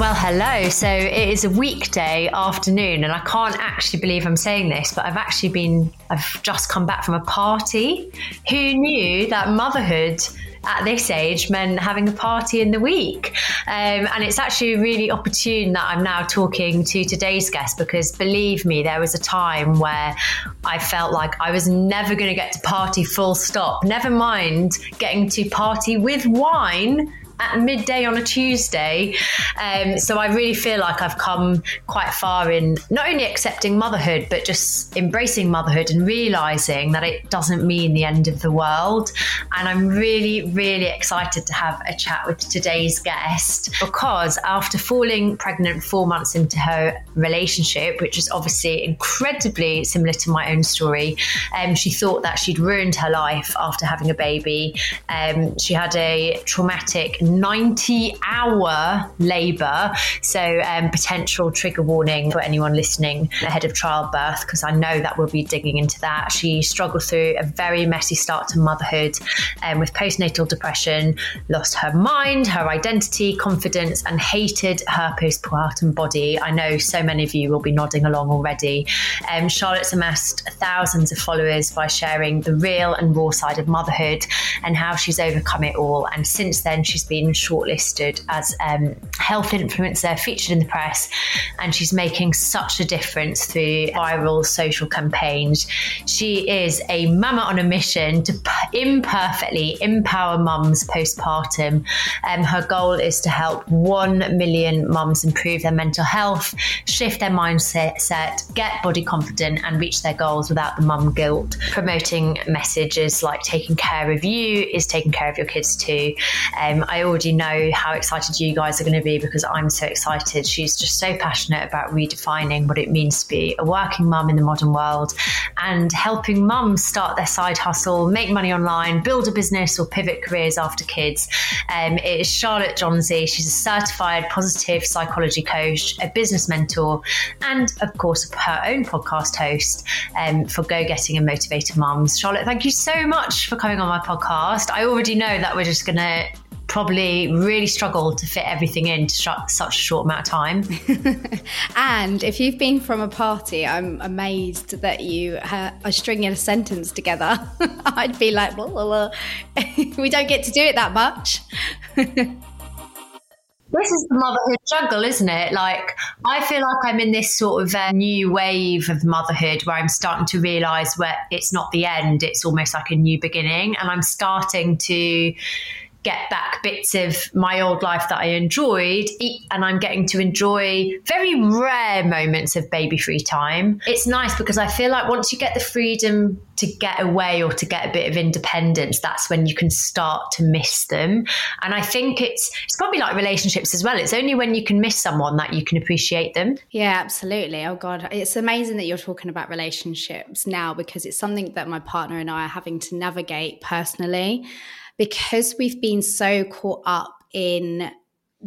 Well, hello. So it is a weekday afternoon, and I can't actually believe I'm saying this, but I've actually been, I've just come back from a party. Who knew that motherhood at this age meant having a party in the week? Um, and it's actually really opportune that I'm now talking to today's guest because believe me, there was a time where I felt like I was never going to get to party full stop, never mind getting to party with wine at midday on a Tuesday. Um, so I really feel like I've come quite far in not only accepting motherhood, but just embracing motherhood and realizing that it doesn't mean the end of the world. And I'm really, really excited to have a chat with today's guest because after falling pregnant four months into her relationship, which is obviously incredibly similar to my own story, um, she thought that she'd ruined her life after having a baby. Um, she had a traumatic 90 hour labour. So, um, potential trigger warning for anyone listening ahead of childbirth, because I know that we'll be digging into that. She struggled through a very messy start to motherhood um, with postnatal depression, lost her mind, her identity, confidence, and hated her postpartum body. I know so many of you will be nodding along already. Um, Charlotte's amassed thousands of followers by sharing the real and raw side of motherhood and how she's overcome it all. And since then, she's been been shortlisted as um, health influencer, featured in the press, and she's making such a difference through viral social campaigns. She is a mama on a mission to imperfectly empower mums postpartum. Um, her goal is to help 1 million mums improve their mental health, shift their mindset, get body confident, and reach their goals without the mum guilt. Promoting messages like taking care of you is taking care of your kids too. Um, I already know how excited you guys are going to be because I'm so excited. She's just so passionate about redefining what it means to be a working mum in the modern world and helping mums start their side hustle, make money online, build a business, or pivot careers after kids. Um, it is Charlotte Johnsey. She's a certified positive psychology coach, a business mentor, and of course, her own podcast host um, for go getting and motivated mums. Charlotte, thank you so much for coming on my podcast. I already know that we're just going to probably really struggled to fit everything in to such a short amount of time. and if you've been from a party, I'm amazed that you are stringing a sentence together. I'd be like, blah, blah, blah. we don't get to do it that much. This is the motherhood juggle, isn't it? Like, I feel like I'm in this sort of uh, new wave of motherhood where I'm starting to realize where it's not the end, it's almost like a new beginning. And I'm starting to get back bits of my old life that I enjoyed, and I'm getting to enjoy very rare moments of baby free time. It's nice because I feel like once you get the freedom to get away or to get a bit of independence, that's when you can start to miss them. And I think it's it's probably like relationships as well. It's only when you can miss someone that you can appreciate them. Yeah, absolutely. Oh God, it's amazing that you're talking about relationships now because it's something that my partner and I are having to navigate personally because we've been so caught up in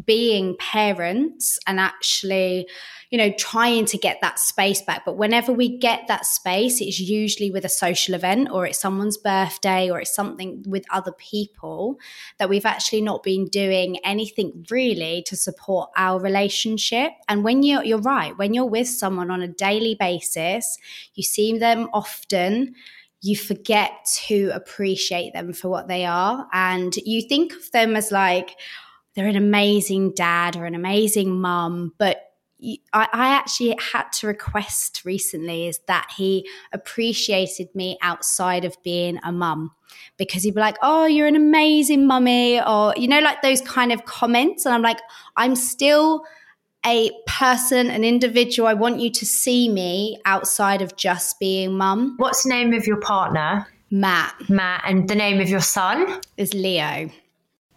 being parents and actually you know trying to get that space back. But whenever we get that space it's usually with a social event or it's someone's birthday or it's something with other people that we've actually not been doing anything really to support our relationship. And when you're you're right when you're with someone on a daily basis you see them often you forget to appreciate them for what they are. And you think of them as like, they're an amazing dad or an amazing mum, but I, I actually had to request recently is that he appreciated me outside of being a mum because he'd be like, Oh, you're an amazing mummy, or, you know, like those kind of comments. And I'm like, I'm still a person, an individual. I want you to see me outside of just being mum. What's the name of your partner? Matt. Matt. And the name of your son? Is Leo.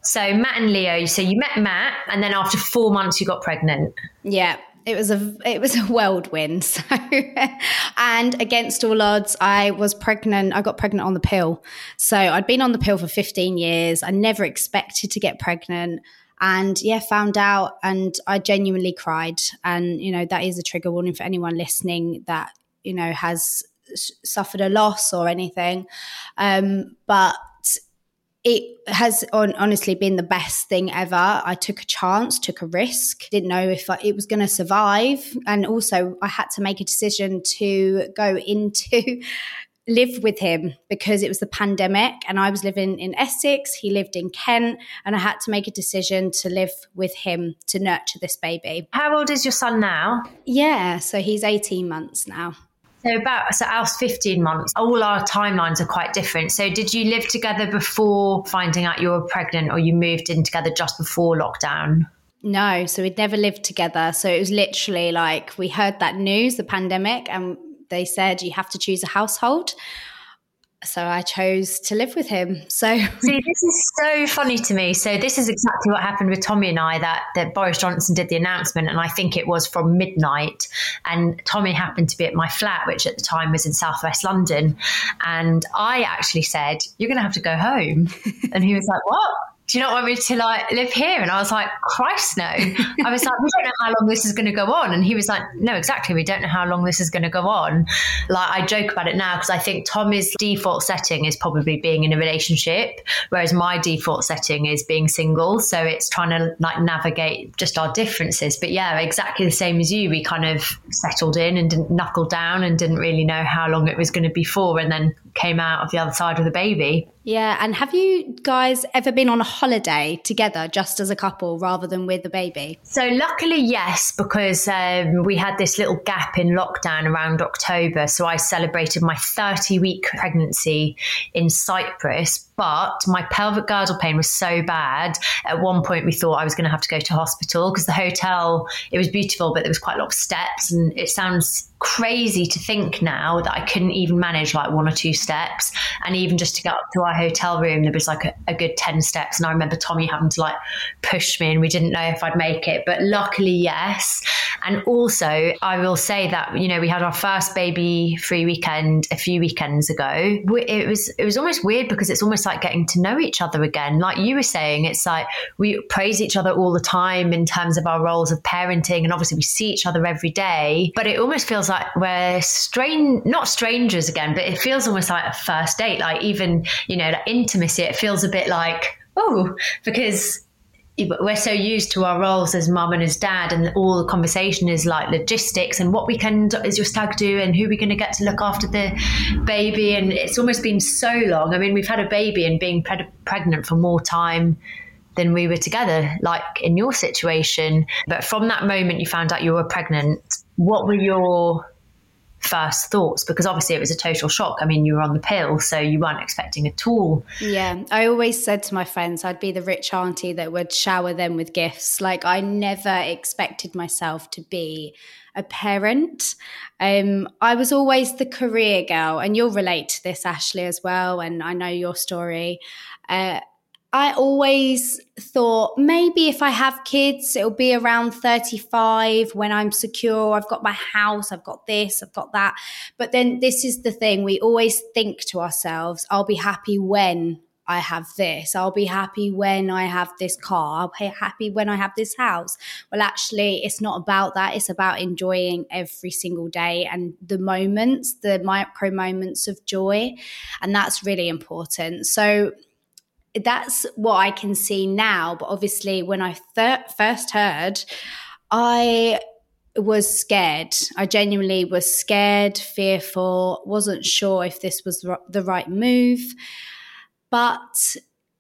So Matt and Leo, so you met Matt and then after four months you got pregnant. Yeah. It was a it was a whirlwind. So, and against all odds, I was pregnant. I got pregnant on the pill. So I'd been on the pill for 15 years. I never expected to get pregnant and yeah found out and i genuinely cried and you know that is a trigger warning for anyone listening that you know has suffered a loss or anything um, but it has on, honestly been the best thing ever. I took a chance, took a risk, didn't know if I, it was going to survive. And also, I had to make a decision to go into live with him because it was the pandemic and I was living in Essex, he lived in Kent, and I had to make a decision to live with him to nurture this baby. How old is your son now? Yeah, so he's 18 months now. So about so Alf's 15 months. All our timelines are quite different. So did you live together before finding out you were pregnant or you moved in together just before lockdown? No, so we'd never lived together. So it was literally like we heard that news, the pandemic, and they said you have to choose a household so I chose to live with him. So see, this is so funny to me. So this is exactly what happened with Tommy and I. That that Boris Johnson did the announcement, and I think it was from midnight. And Tommy happened to be at my flat, which at the time was in southwest London. And I actually said, "You're going to have to go home," and he was like, "What?" Do you not want me to like live here? And I was like, Christ, no. I was like, we don't know how long this is going to go on. And he was like, no, exactly. We don't know how long this is going to go on. Like, I joke about it now because I think Tommy's default setting is probably being in a relationship, whereas my default setting is being single. So it's trying to like navigate just our differences. But yeah, exactly the same as you. We kind of settled in and didn't knuckle down and didn't really know how long it was going to be for. And then came out of the other side with a baby. Yeah. And have you guys ever been on a holiday together just as a couple rather than with a baby? So, luckily, yes, because um, we had this little gap in lockdown around October. So, I celebrated my 30 week pregnancy in Cyprus but my pelvic girdle pain was so bad. At one point, we thought I was going to have to go to hospital because the hotel, it was beautiful, but there was quite a lot of steps. And it sounds crazy to think now that I couldn't even manage like one or two steps. And even just to get up to our hotel room, there was like a, a good 10 steps. And I remember Tommy having to like push me, and we didn't know if I'd make it. But luckily, yes. And also, I will say that, you know, we had our first baby free weekend a few weekends ago. It was, it was almost weird because it's almost like getting to know each other again. Like you were saying, it's like we praise each other all the time in terms of our roles of parenting. And obviously we see each other every day, but it almost feels like we're strange, not strangers again, but it feels almost like a first date. Like even, you know, the intimacy, it feels a bit like, oh, because we're so used to our roles as mum and as dad, and all the conversation is like logistics and what weekend is your stag do and who we're going to get to look after the baby. And it's almost been so long. I mean, we've had a baby and being pre- pregnant for more time than we were together, like in your situation. But from that moment you found out you were pregnant, what were your first thoughts because obviously it was a total shock. I mean, you were on the pill, so you weren't expecting at all. Yeah. I always said to my friends I'd be the rich auntie that would shower them with gifts. Like, I never expected myself to be a parent. Um, I was always the career girl, and you'll relate to this, Ashley, as well. And I know your story. Uh, I always thought maybe if I have kids, it'll be around 35 when I'm secure. I've got my house, I've got this, I've got that. But then this is the thing we always think to ourselves, I'll be happy when I have this. I'll be happy when I have this car. I'll be happy when I have this house. Well, actually, it's not about that. It's about enjoying every single day and the moments, the micro moments of joy. And that's really important. So, that's what I can see now. But obviously, when I th- first heard, I was scared. I genuinely was scared, fearful, wasn't sure if this was the right move. But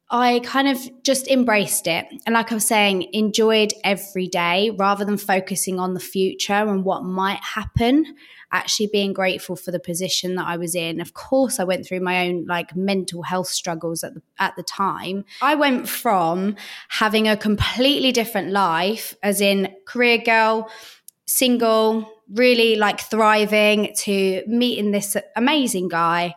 I kind of just embraced it. And like I was saying, enjoyed every day rather than focusing on the future and what might happen. Actually, being grateful for the position that I was in. Of course, I went through my own like mental health struggles at the, at the time. I went from having a completely different life, as in career girl, single, really like thriving, to meeting this amazing guy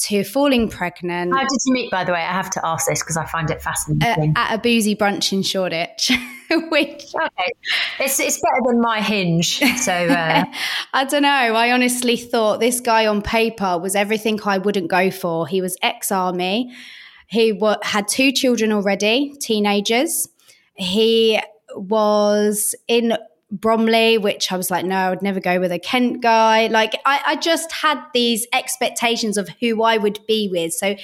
to falling pregnant. How did you meet, by the way? I have to ask this because I find it fascinating. Uh, at a boozy brunch in Shoreditch. Which okay. it's, it's better than my hinge. So uh... I don't know. I honestly thought this guy on paper was everything I wouldn't go for. He was ex army. He w- had two children already, teenagers. He was in Bromley, which I was like, no, I would never go with a Kent guy. Like, I, I, just had these expectations of who I would be with. So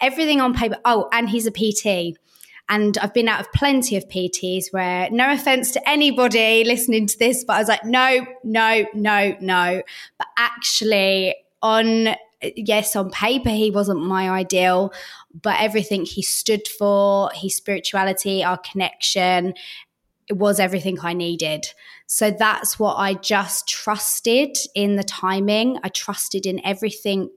everything on paper. Oh, and he's a PT. And I've been out of plenty of PTs where, no offense to anybody listening to this, but I was like, no, no, no, no. But actually, on yes, on paper, he wasn't my ideal, but everything he stood for, his spirituality, our connection, it was everything I needed. So that's what I just trusted in the timing. I trusted in everything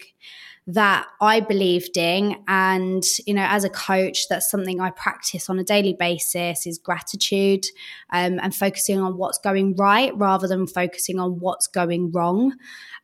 that I believed in. And, you know, as a coach, that's something I practice on a daily basis is gratitude um, and focusing on what's going right rather than focusing on what's going wrong.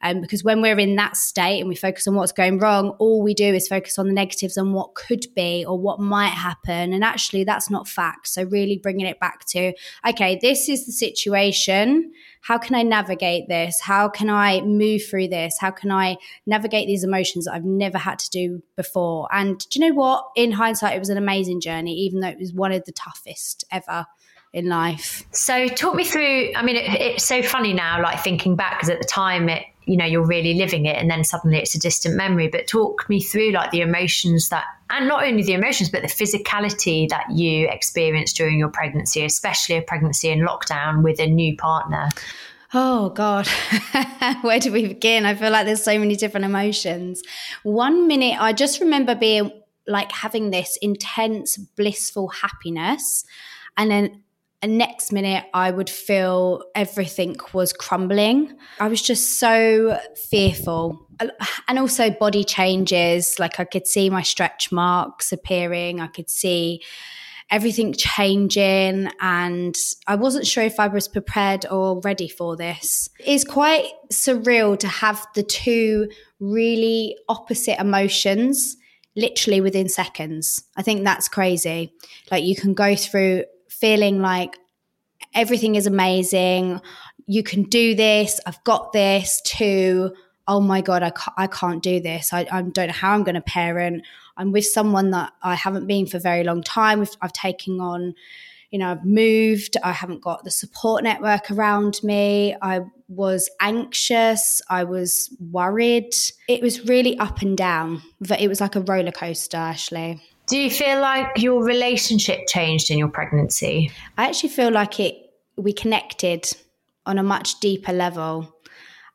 Um, because when we're in that state and we focus on what's going wrong, all we do is focus on the negatives and what could be or what might happen. And actually, that's not fact. So, really bringing it back to, okay, this is the situation how can I navigate this? How can I move through this? How can I navigate these emotions that I've never had to do before? And do you know what? In hindsight, it was an amazing journey, even though it was one of the toughest ever in life. So, talk me through. I mean, it, it's so funny now, like thinking back, because at the time it you know you're really living it and then suddenly it's a distant memory but talk me through like the emotions that and not only the emotions but the physicality that you experienced during your pregnancy especially a pregnancy in lockdown with a new partner Oh God, where do we begin? I feel like there's so many different emotions. One minute, I just remember being like having this intense, blissful happiness. And then and next minute I would feel everything was crumbling. I was just so fearful. And also body changes. Like I could see my stretch marks appearing. I could see everything changing. And I wasn't sure if I was prepared or ready for this. It's quite surreal to have the two really opposite emotions literally within seconds. I think that's crazy. Like you can go through feeling like everything is amazing. You can do this. I've got this to, oh my God, I can't, I can't do this. I, I don't know how I'm going to parent. I'm with someone that I haven't been for a very long time. I've taken on, you know, I've moved. I haven't got the support network around me. I was anxious. I was worried. It was really up and down. But it was like a roller coaster, Ashley. Do you feel like your relationship changed in your pregnancy? I actually feel like it we connected on a much deeper level.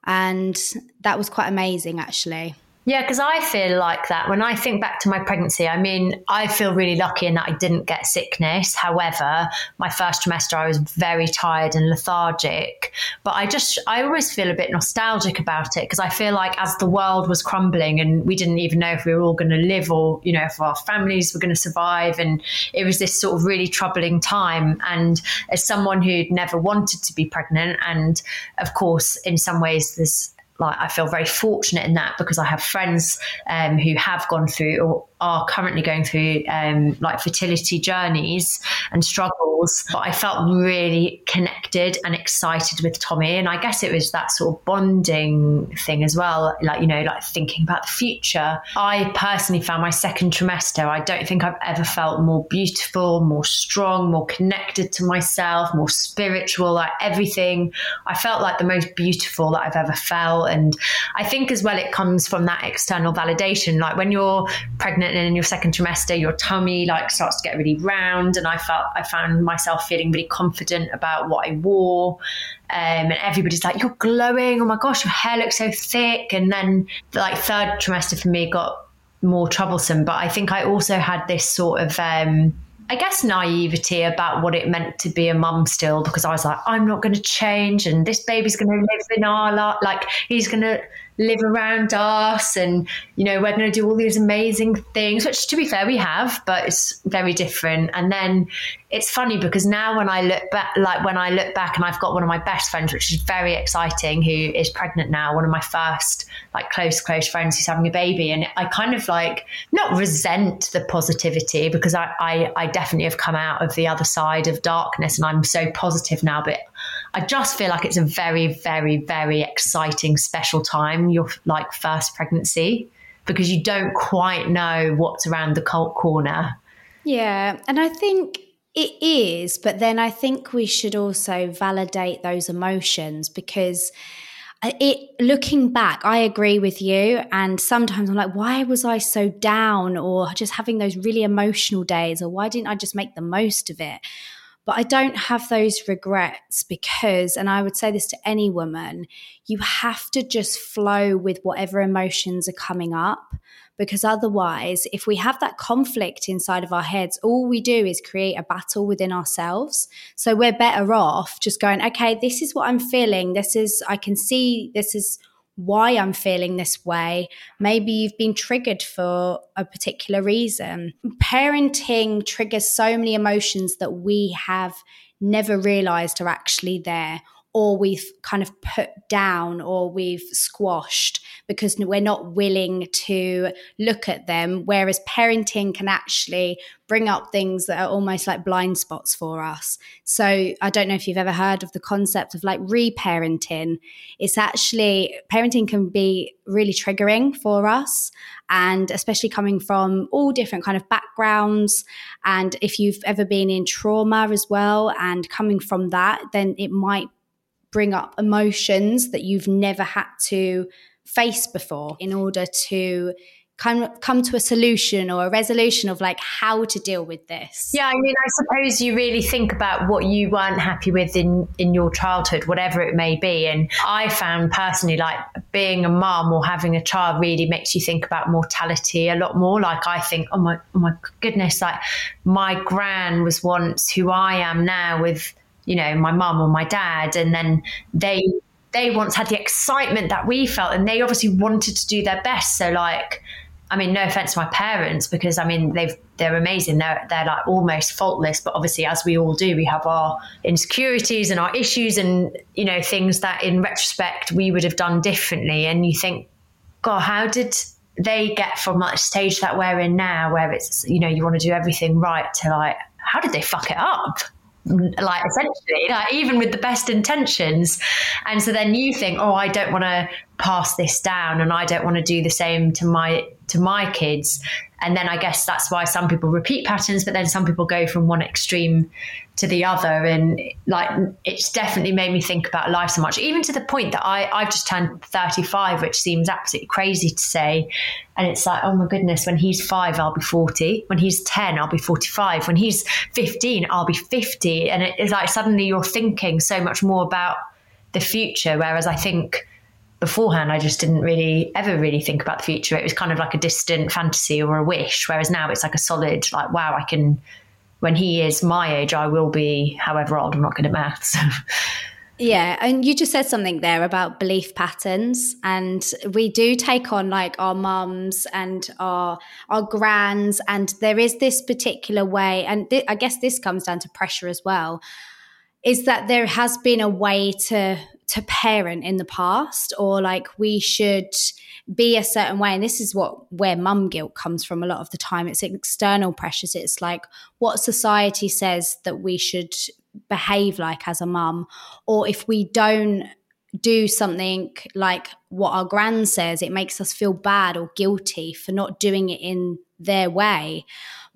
And that was quite amazing actually. Yeah, because I feel like that when I think back to my pregnancy. I mean, I feel really lucky in that I didn't get sickness. However, my first trimester, I was very tired and lethargic. But I just, I always feel a bit nostalgic about it because I feel like as the world was crumbling and we didn't even know if we were all going to live or, you know, if our families were going to survive. And it was this sort of really troubling time. And as someone who'd never wanted to be pregnant, and of course, in some ways, there's like I feel very fortunate in that because I have friends um, who have gone through or are currently going through um, like fertility journeys and struggles. But I felt really connected and excited with Tommy, and I guess it was that sort of bonding thing as well. Like you know, like thinking about the future. I personally found my second trimester. I don't think I've ever felt more beautiful, more strong, more connected to myself, more spiritual. Like everything, I felt like the most beautiful that I've ever felt, and I think as well it comes from that external validation. Like when you're pregnant and in your second trimester, your tummy like starts to get really round. And I felt I found myself feeling really confident about what I wore. Um, and everybody's like, "You're glowing! Oh my gosh, your hair looks so thick!" And then, like third trimester for me got more troublesome. But I think I also had this sort of, um, I guess, naivety about what it meant to be a mum still, because I was like, I'm not going to change, and this baby's going to live in our life. Like, he's going to live around us and you know we're going to do all these amazing things which to be fair we have but it's very different. And then it's funny because now when i look back like when i look back and i've got one of my best friends which is very exciting who is pregnant now one of my first like close close friends who's having a baby and i kind of like not resent the positivity because i i, I definitely have come out of the other side of darkness and i'm so positive now but I just feel like it's a very, very, very exciting, special time, your like first pregnancy, because you don't quite know what's around the cult corner. Yeah. And I think it is, but then I think we should also validate those emotions because uh, it looking back i agree with you and sometimes i'm like why was i so down or just having those really emotional days or why didn't i just make the most of it but I don't have those regrets because, and I would say this to any woman, you have to just flow with whatever emotions are coming up. Because otherwise, if we have that conflict inside of our heads, all we do is create a battle within ourselves. So we're better off just going, okay, this is what I'm feeling. This is, I can see this is why I'm feeling this way. Maybe you've been triggered for a particular reason. Parenting triggers so many emotions that we have never realized are actually there or we've kind of put down or we've squashed because we're not willing to look at them. Whereas parenting can actually bring up things that are almost like blind spots for us. So I don't know if you've ever heard of the concept of like reparenting. It's actually parenting can be really triggering for us and especially coming from all different kind of backgrounds and if you've ever been in trauma as well and coming from that then it might bring up emotions that you've never had to face before in order to of come to a solution or a resolution of like how to deal with this. Yeah i mean i suppose you really think about what you weren't happy with in in your childhood whatever it may be. And i found personally like being a mum or having a child really makes you think about mortality a lot more. Like i think oh my oh my goodness like my gran was once who i am now with you know, my mum or my dad. And then they, they once had the excitement that we felt and they obviously wanted to do their best. So like, I mean, no offense to my parents because I mean they've they're amazing. They're they're like almost faultless, but obviously as we all do, we have our insecurities and our issues and you know things that in retrospect we would have done differently. And you think, God, how did they get from that stage that we're in now, where it's you know you want to do everything right, to like how did they fuck it up? Like essentially like even with the best intentions. And so then you think oh i don't want to pass this down and i don't want to do the same to my to my kids. And then i guess that's why some people repeat patterns but then some people go from one extreme to the other. And like it's definitely made me think about life so much even to the point that I, I've just turned 35 which seems absolutely crazy to say. And it's like oh my goodness when he's five I'll be 40 when he's 10 I'll be 45 when he's 15 I'll be 50 and it's like suddenly you're thinking so much more about the future. Whereas I think beforehand I just didn't really ever really think about the future it was kind of like a distant fantasy or a wish whereas now it's like a solid like wow I can when he is my age, I will be however old. I'm not good at maths. Yeah, and you just said something there about belief patterns, and we do take on like our mums and our our grands, and there is this particular way, and th- I guess this comes down to pressure as well, is that there has been a way to to parent in the past, or like we should be a certain way. And this is what where mum guilt comes from a lot of the time. It's external pressures. It's like what society says that we should behave like as a mum or if we don't do something like what our grand says it makes us feel bad or guilty for not doing it in their way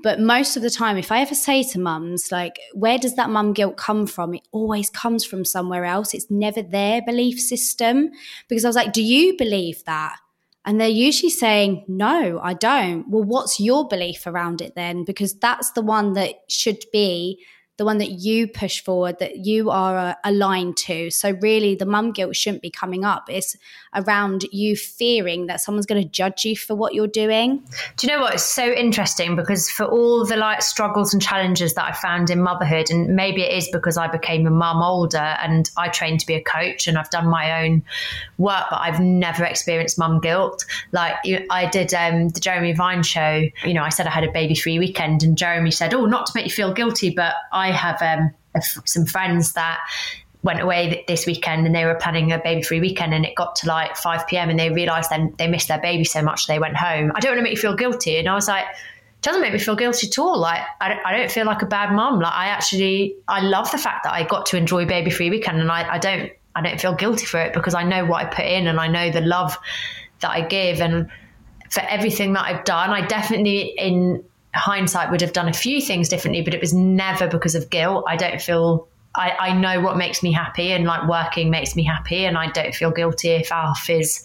but most of the time if i ever say to mums like where does that mum guilt come from it always comes from somewhere else it's never their belief system because i was like do you believe that and they're usually saying, No, I don't. Well, what's your belief around it then? Because that's the one that should be the one that you push forward, that you are uh, aligned to. So, really, the mum guilt shouldn't be coming up. It's around you fearing that someone's going to judge you for what you're doing. Do you know what? It's so interesting because for all the like struggles and challenges that I found in motherhood, and maybe it is because I became a mum older and I trained to be a coach and I've done my own work, but I've never experienced mum guilt. Like I did um, the Jeremy Vine show, you know, I said I had a baby free weekend, and Jeremy said, Oh, not to make you feel guilty, but I have um, some friends that went away this weekend and they were planning a baby free weekend and it got to like 5 p.m. and they realized then they missed their baby so much they went home. I don't want to make you feel guilty. And I was like, it doesn't make me feel guilty at all. Like I, I don't feel like a bad mom. Like I actually, I love the fact that I got to enjoy baby free weekend and I, I don't, I don't feel guilty for it because I know what I put in and I know the love that I give and for everything that I've done. I definitely in hindsight would have done a few things differently, but it was never because of guilt. I don't feel I, I know what makes me happy and like working makes me happy and I don't feel guilty if Alf is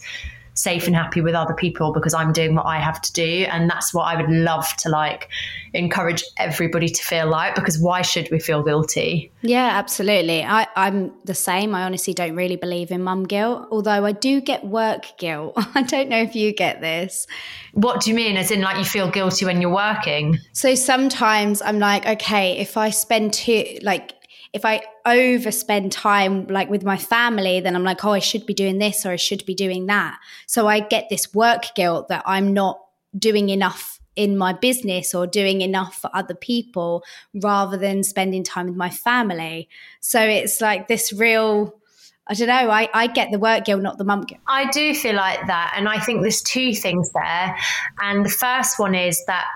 safe and happy with other people because I'm doing what I have to do. And that's what I would love to like encourage everybody to feel like because why should we feel guilty? Yeah, absolutely. I, I'm the same. I honestly don't really believe in mum guilt, although I do get work guilt. I don't know if you get this. What do you mean? As in, like, you feel guilty when you're working? So sometimes I'm like, okay, if I spend two, like, if I overspend time like with my family, then I'm like, oh, I should be doing this or I should be doing that. So I get this work guilt that I'm not doing enough in my business or doing enough for other people rather than spending time with my family. So it's like this real I don't know. I, I get the work guilt, not the mum guilt. I do feel like that. And I think there's two things there. And the first one is that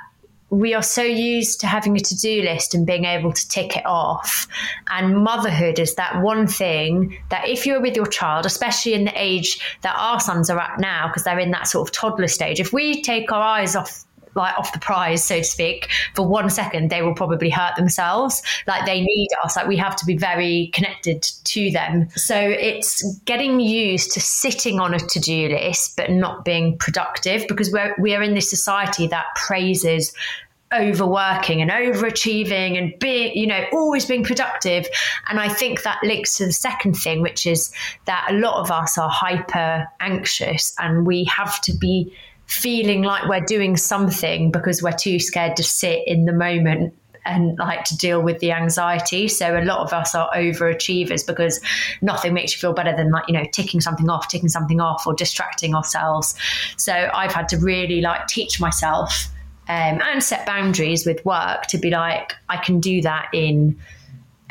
we are so used to having a to do list and being able to tick it off. And motherhood is that one thing that if you're with your child, especially in the age that our sons are at now, because they're in that sort of toddler stage, if we take our eyes off like off the prize, so to speak, for one second, they will probably hurt themselves. Like they need us. Like we have to be very connected to them. So it's getting used to sitting on a to do list, but not being productive because we're, we are in this society that praises overworking and overachieving and being, you know, always being productive. And I think that links to the second thing, which is that a lot of us are hyper anxious and we have to be feeling like we're doing something because we're too scared to sit in the moment and like to deal with the anxiety. So a lot of us are overachievers because nothing makes you feel better than like, you know, ticking something off, ticking something off or distracting ourselves. So I've had to really like teach myself um, and set boundaries with work to be like, I can do that in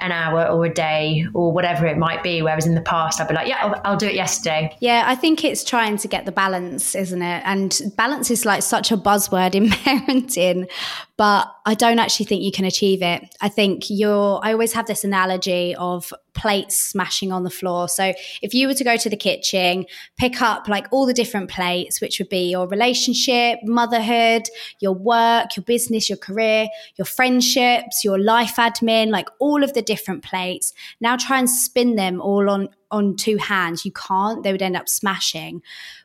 an hour or a day or whatever it might be. Whereas in the past, I'd be like, yeah, I'll, I'll, do it yesterday. Yeah, I think it's trying to get the balance, isn't it? And balance is like such a buzzword in parenting, but I don't actually think you can achieve it. I think you're, I always have this analogy of plates smashing on the floor. So if you were to go to the kitchen, pick up like all the different plates, which would be your relationship, motherhood, your work, your business, your career, your friendships, your life admin, like all of the different plates. Now try and spin them all on, on two hands. You can't, they would end up smashing.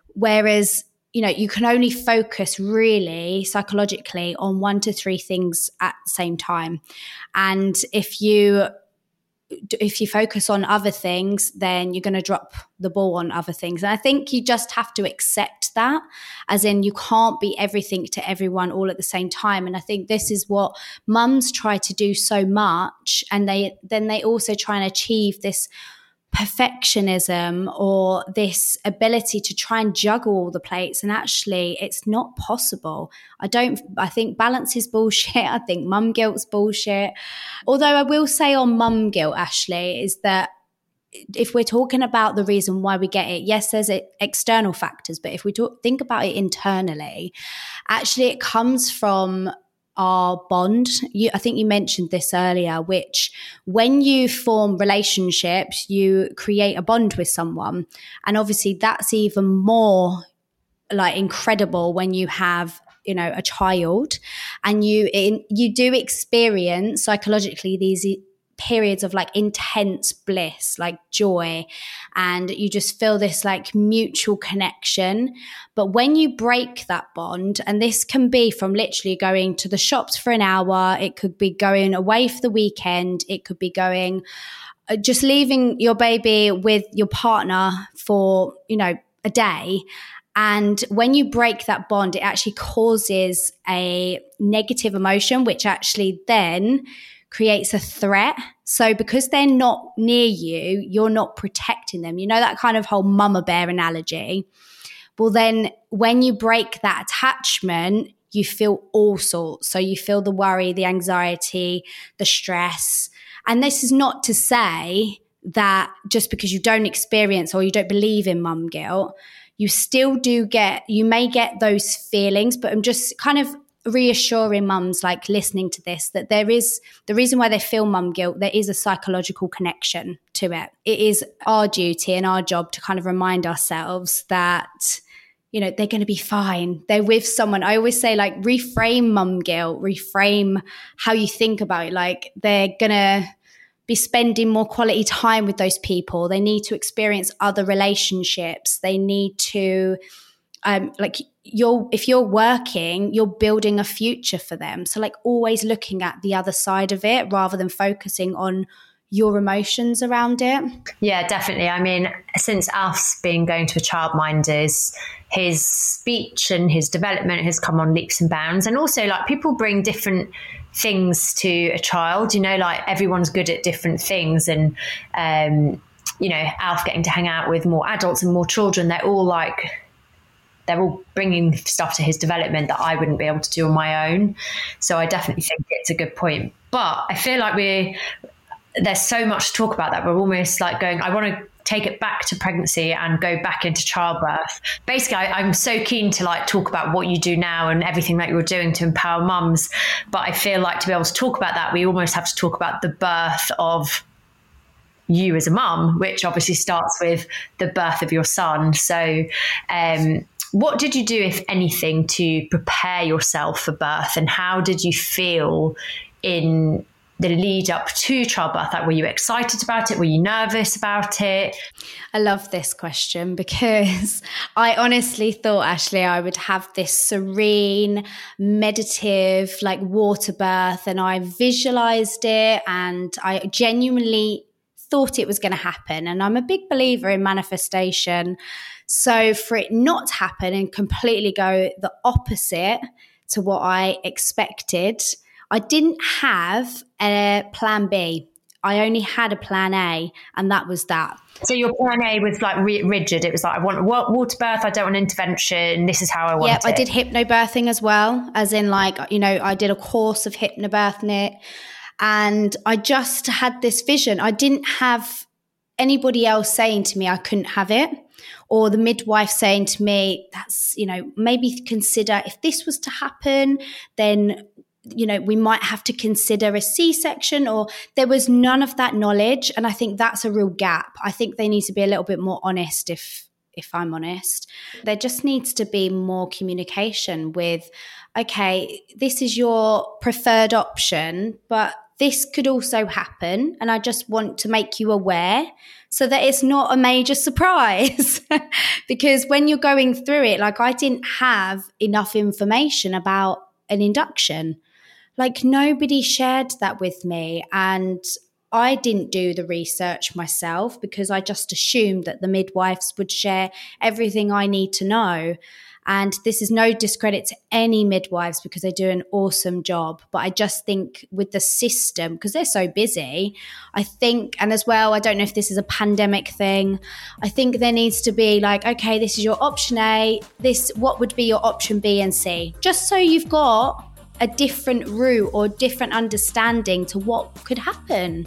Whereas you know, you can only focus really psychologically on one to three things at the same time. And if you if you focus on other things, then you're going to drop the ball on other things. And I think you just have to accept that, as in you can't be everything to everyone all at the same time. And I think this is what mums try to do so much. And they then they also try and achieve this perfectionism or this ability to try and juggle all the plates and actually it's not possible. I don't i think balance is bullshit. I think mum guilt's bullshit. Although i will say on mum guilt ashley is that if we're talking about the reason why we get it, yes, there's external factors, but if we talk, think about it internally, actually, it comes from our bond. You, I think you mentioned this earlier, which when you form relationships, you create a bond with someone. And obviously, that's even more like incredible when you have you know a child and you in, you do experience psychologically these periods of like intense bliss, like joy, and you just feel this like mutual connection. But when you break that bond, and this can be from literally going to the shops for an hour, it could be going away for the weekend, it could be going uh, just leaving your baby with your partner for, you know, a day. And when you break that bond, it actually causes a negative emotion, which actually then creates a threat. So because they're not near you, you're not protecting them. You know that kind of whole mama bear analogy. Well, then when you break that attachment, you feel all sorts. So you feel the worry, the anxiety, the stress. And this is not to say that just because you don't experience or you don't believe in mum guilt, you still do get, you may get those feelings, but I'm just kind of reassuring mums like listening to this that there is the reason why they feel mum guilt there is a psychological connection to it. It is our duty and our job to kind of remind ourselves that you know they're going to be fine. They're with someone. I always say like reframe mum guilt reframe how you think about it. Like they're going to be spending more quality time with those people. They need to experience other relationships. They need to um, like you're if you're working you're building a future for them. So like always looking at the other side of it rather than focusing on your emotions around it. Yeah definitely. I mean since alf's been going to a childminders his speech and his development has come on leaps and bounds. And also like people bring different things to a child you know like everyone's good at different things. And um you know alf getting to hang out with more adults and more children they're all like they're all bringing stuff to his development that I wouldn't be able to do on my own. So I definitely think it's a good point. But I feel like we're there's so much to talk about that we're almost like going. I want to take it back to pregnancy and go back into childbirth. Basically, I, am so keen to like talk about what you do now and everything that you're doing to empower mums. But I feel like to be able to talk about that, we almost have to talk about the birth of you as a mum, which obviously starts with the birth of your son. So, um, what did you do, if anything, to prepare yourself for birth, and how did you feel in the lead up to childbirth? Like, were you excited about it? Were you nervous about it? I love this question because I honestly thought, Ashley, I would have this serene, meditative, like water birth, and I visualized it and I genuinely thought it was going to happen. And I'm a big believer in manifestation. So for it not to happen and completely go the opposite to what I expected, I didn't have a plan B. I only had a plan A, and that was that. So your plan A was like rigid. It was like I want water birth. I don't want intervention. This is how I want yeah, it. Yeah, I did hypnobirthing as well, as in like you know I did a course of hypnobirthing, and I just had this vision. I didn't have anybody else saying to me I couldn't have it or the midwife saying to me, that's, you know, maybe consider if this was to happen, then you know, we might have to consider a C section, or there was none of that knowledge. And I think that's a real gap. I think they need to be a little bit more honest if if I'm honest. There just needs to be more communication with, okay, this is your preferred option, but this could also happen. And I just want to make you aware so that it's not a major surprise. because when you're going through it, like I didn't have enough information about an induction. Like nobody shared that with me. And I didn't do the research myself because I just assumed that the midwives would share everything I need to know. And this is no discredit to any midwives because they do an awesome job. But I just think with the system, because they're so busy, I think, and as well, I don't know if this is a pandemic thing. I think there needs to be like, okay, this is your option A. This, what would be your option B and C? Just so you've got a different route or different understanding to what could happen.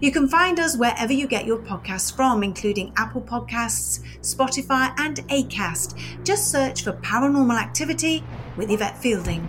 You can find us wherever you get your podcasts from, including Apple Podcasts, Spotify, and Acast. Just search for Paranormal Activity with Yvette Fielding.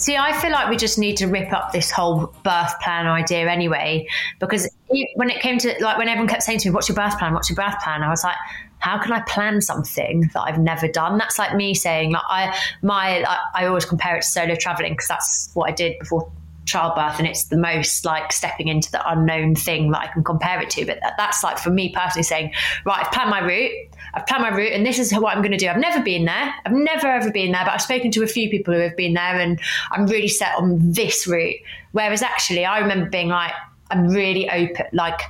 See, I feel like we just need to rip up this whole birth plan idea anyway, because when it came to like when everyone kept saying to me, "What's your birth plan? What's your birth plan?" I was like, "How can I plan something that I've never done?" That's like me saying, like I my I, I always compare it to solo traveling because that's what I did before childbirth and it's the most like stepping into the unknown thing that I can compare it to. But that, that's like for me personally saying, right, I've planned my route, I've planned my route, and this is what I'm going to do. I've never been there, I've never ever been there, but I've spoken to a few people who have been there, and I'm really set on this route. Whereas actually, I remember being like, I'm really open, like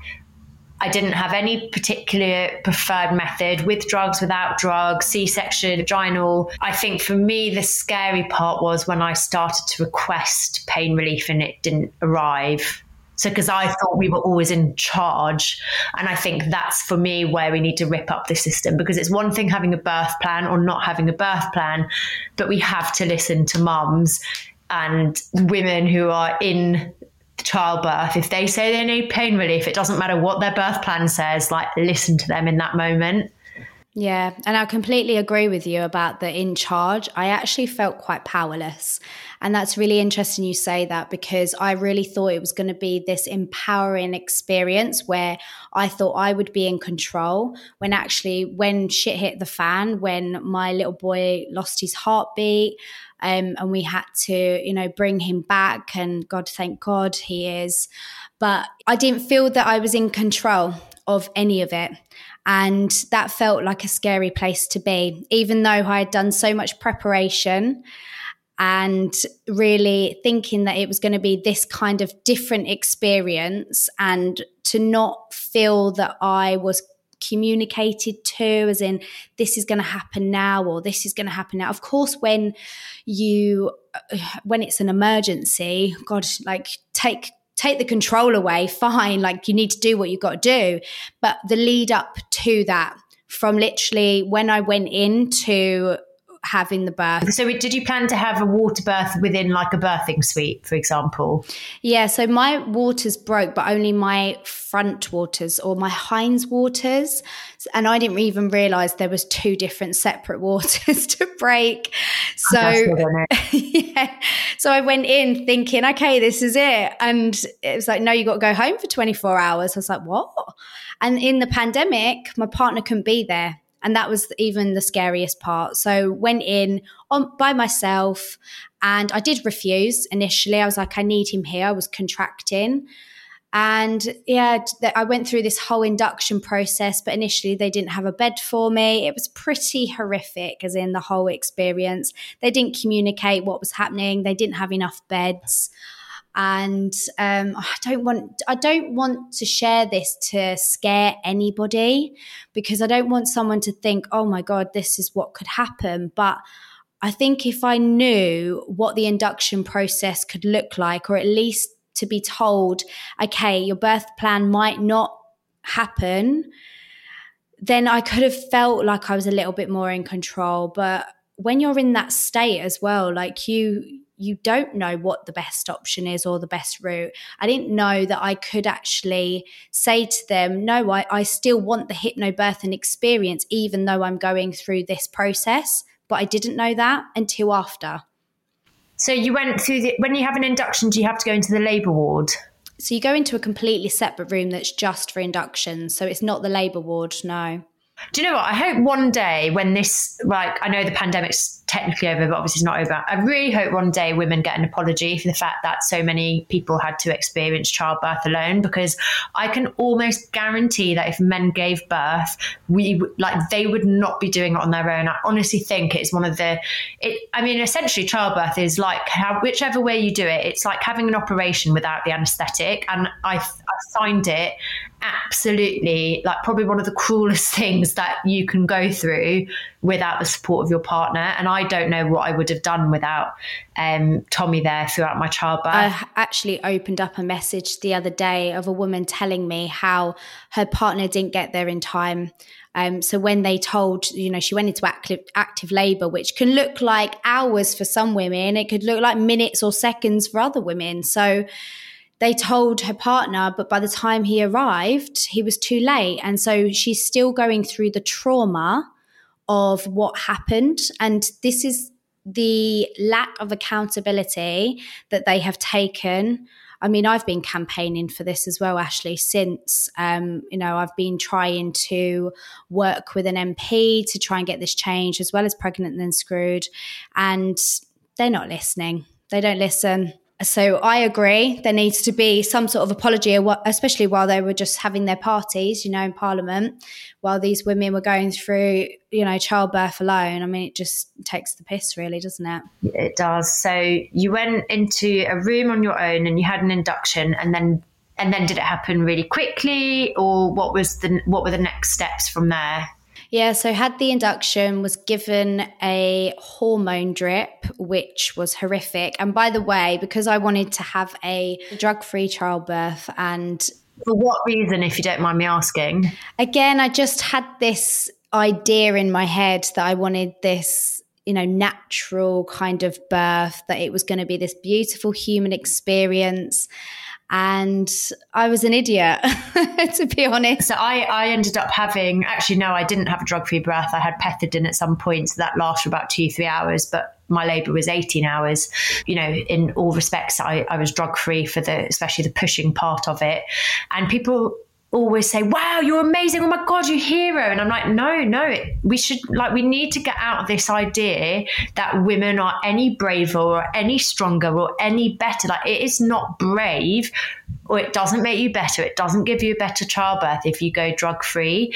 I didn't have any particular preferred method with drugs, without drugs, C section, vaginal. I think for me, the scary part was when I started to request pain relief and it didn't arrive. So, because I thought we were always in charge. And I think that's for me where we need to rip up the system because it's one thing having a birth plan or not having a birth plan, but we have to listen to mums and women who are in childbirth, if they say they need pain relief, it doesn't matter what their birth plan says, like listen to them in that moment. Yeah, and I completely agree with you about the in charge. I actually felt quite powerless. And that's really interesting you say that because I really thought it was going to be this empowering experience where I thought I would be in control when actually, when shit hit the fan, when my little boy lost his heartbeat, um, and we had to, you know, bring him back. And God, thank God he is. But I didn't feel that I was in control of any of it. And that felt like a scary place to be, even though I had done so much preparation and really thinking that it was going to be this kind of different experience and to not feel that I was communicated to as in this is going to happen now or this is going to happen now. Of course when you uh, when it's an emergency god like take take the control away fine like you need to do what you've got to do. But the lead up to that from literally when i went into having the birth. So, did you plan to have a water birth within like a birthing suite, for example? Yeah, so my waters broke, but only my front waters or my hinds waters. And I didn't even realize there was two different separate waters to break. Oh, so, yeah. So I went in thinking, okay, this is it. And it was like, no, you got to go home for 24 hours. I was like, what? And in the pandemic, my partner couldn't be there and that was even the scariest part. So went in on by myself and i did refuse initially. I was like i need him here. I was contracting. And yeah i went through this whole induction process but initially they didn't have a bed for me. It was pretty horrific as in the whole experience. They didn't communicate what was happening. They didn't have enough beds and um, I don't want I don't want to share this to scare anybody because I don't want someone to think, oh my god, this is what could happen. But I think if I knew what the induction process could look like, or at least to be told, okay, your birth plan might not happen, then I could have felt like I was a little bit more in control. But when you're in that state as well, like you you don't know what the best option is or the best route. I didn't know that I could actually say to them, no, I, I still want the hypnobirthing experience, even though I'm going through this process. But I didn't know that until after. So you went through the, when you have an induction, do you have to go into the labour ward? So you go into a completely separate room that's just for induction. So it's not the labour ward, no. Do you know what? I hope one day when this, like, I know the pandemic's technically over, but obviously it's not over. I really hope one day women get an apology for the fact that so many people had to experience childbirth alone, because I can almost guarantee that if men gave birth, we like they would not be doing it on their own. I honestly think it's one of the. It, I mean, essentially, childbirth is like how whichever way you do it, it's like having an operation without the anaesthetic, and I, I find it absolutely like probably one of the cruelest things that you can go through without the support of your partner. And I don't know what I would have done without um, Tommy there throughout my childbirth. I actually opened up a message the other day of a woman telling me how her partner didn't get there in time. Um, so when they told, you know, she went into active, active labor, which can look like hours for some women, it could look like minutes or seconds for other women. So they told her partner, but by the time he arrived, he was too late. And so she's still going through the trauma of what happened. And this is the lack of accountability that they have taken. I mean, I've been campaigning for this as well, Ashley, since, um, you know, I've been trying to work with an MP to try and get this change, as well as Pregnant and Then Screwed. And they're not listening. They don't listen. So I agree. There needs to be some sort of apology, especially while they were just having their parties, you know, in Parliament, while these women were going through, you know, childbirth alone. I mean, it just takes the piss, really, doesn't it? It does. So you went into a room on your own and you had an induction, and then and then did it happen really quickly, or what was the what were the next steps from there? Yeah, so had the induction, was given a hormone drip, which was horrific. And by the way, because I wanted to have a drug free childbirth and for what reason, if you don't mind me asking? Again, I just had this idea in my head that I wanted this, you know, natural kind of birth, that it was going to be this beautiful human experience and I was an idiot, to be honest. So I, I ended up having actually no, I didn't have a drug free birth. I had pethidine at some point, so that lasted about two three hours, but my labour was 18 hours. You know, in all respects, I, I was drug free for the especially the pushing part of it, and people always say, "Wow, you're amazing! Oh my god, you're a hero!" And I'm like, "No, no, we should like we need to get out of this idea that women are any braver or any stronger or any better. Like it is not brave, or it doesn't make you better. It doesn't give you a better childbirth if you go drug free.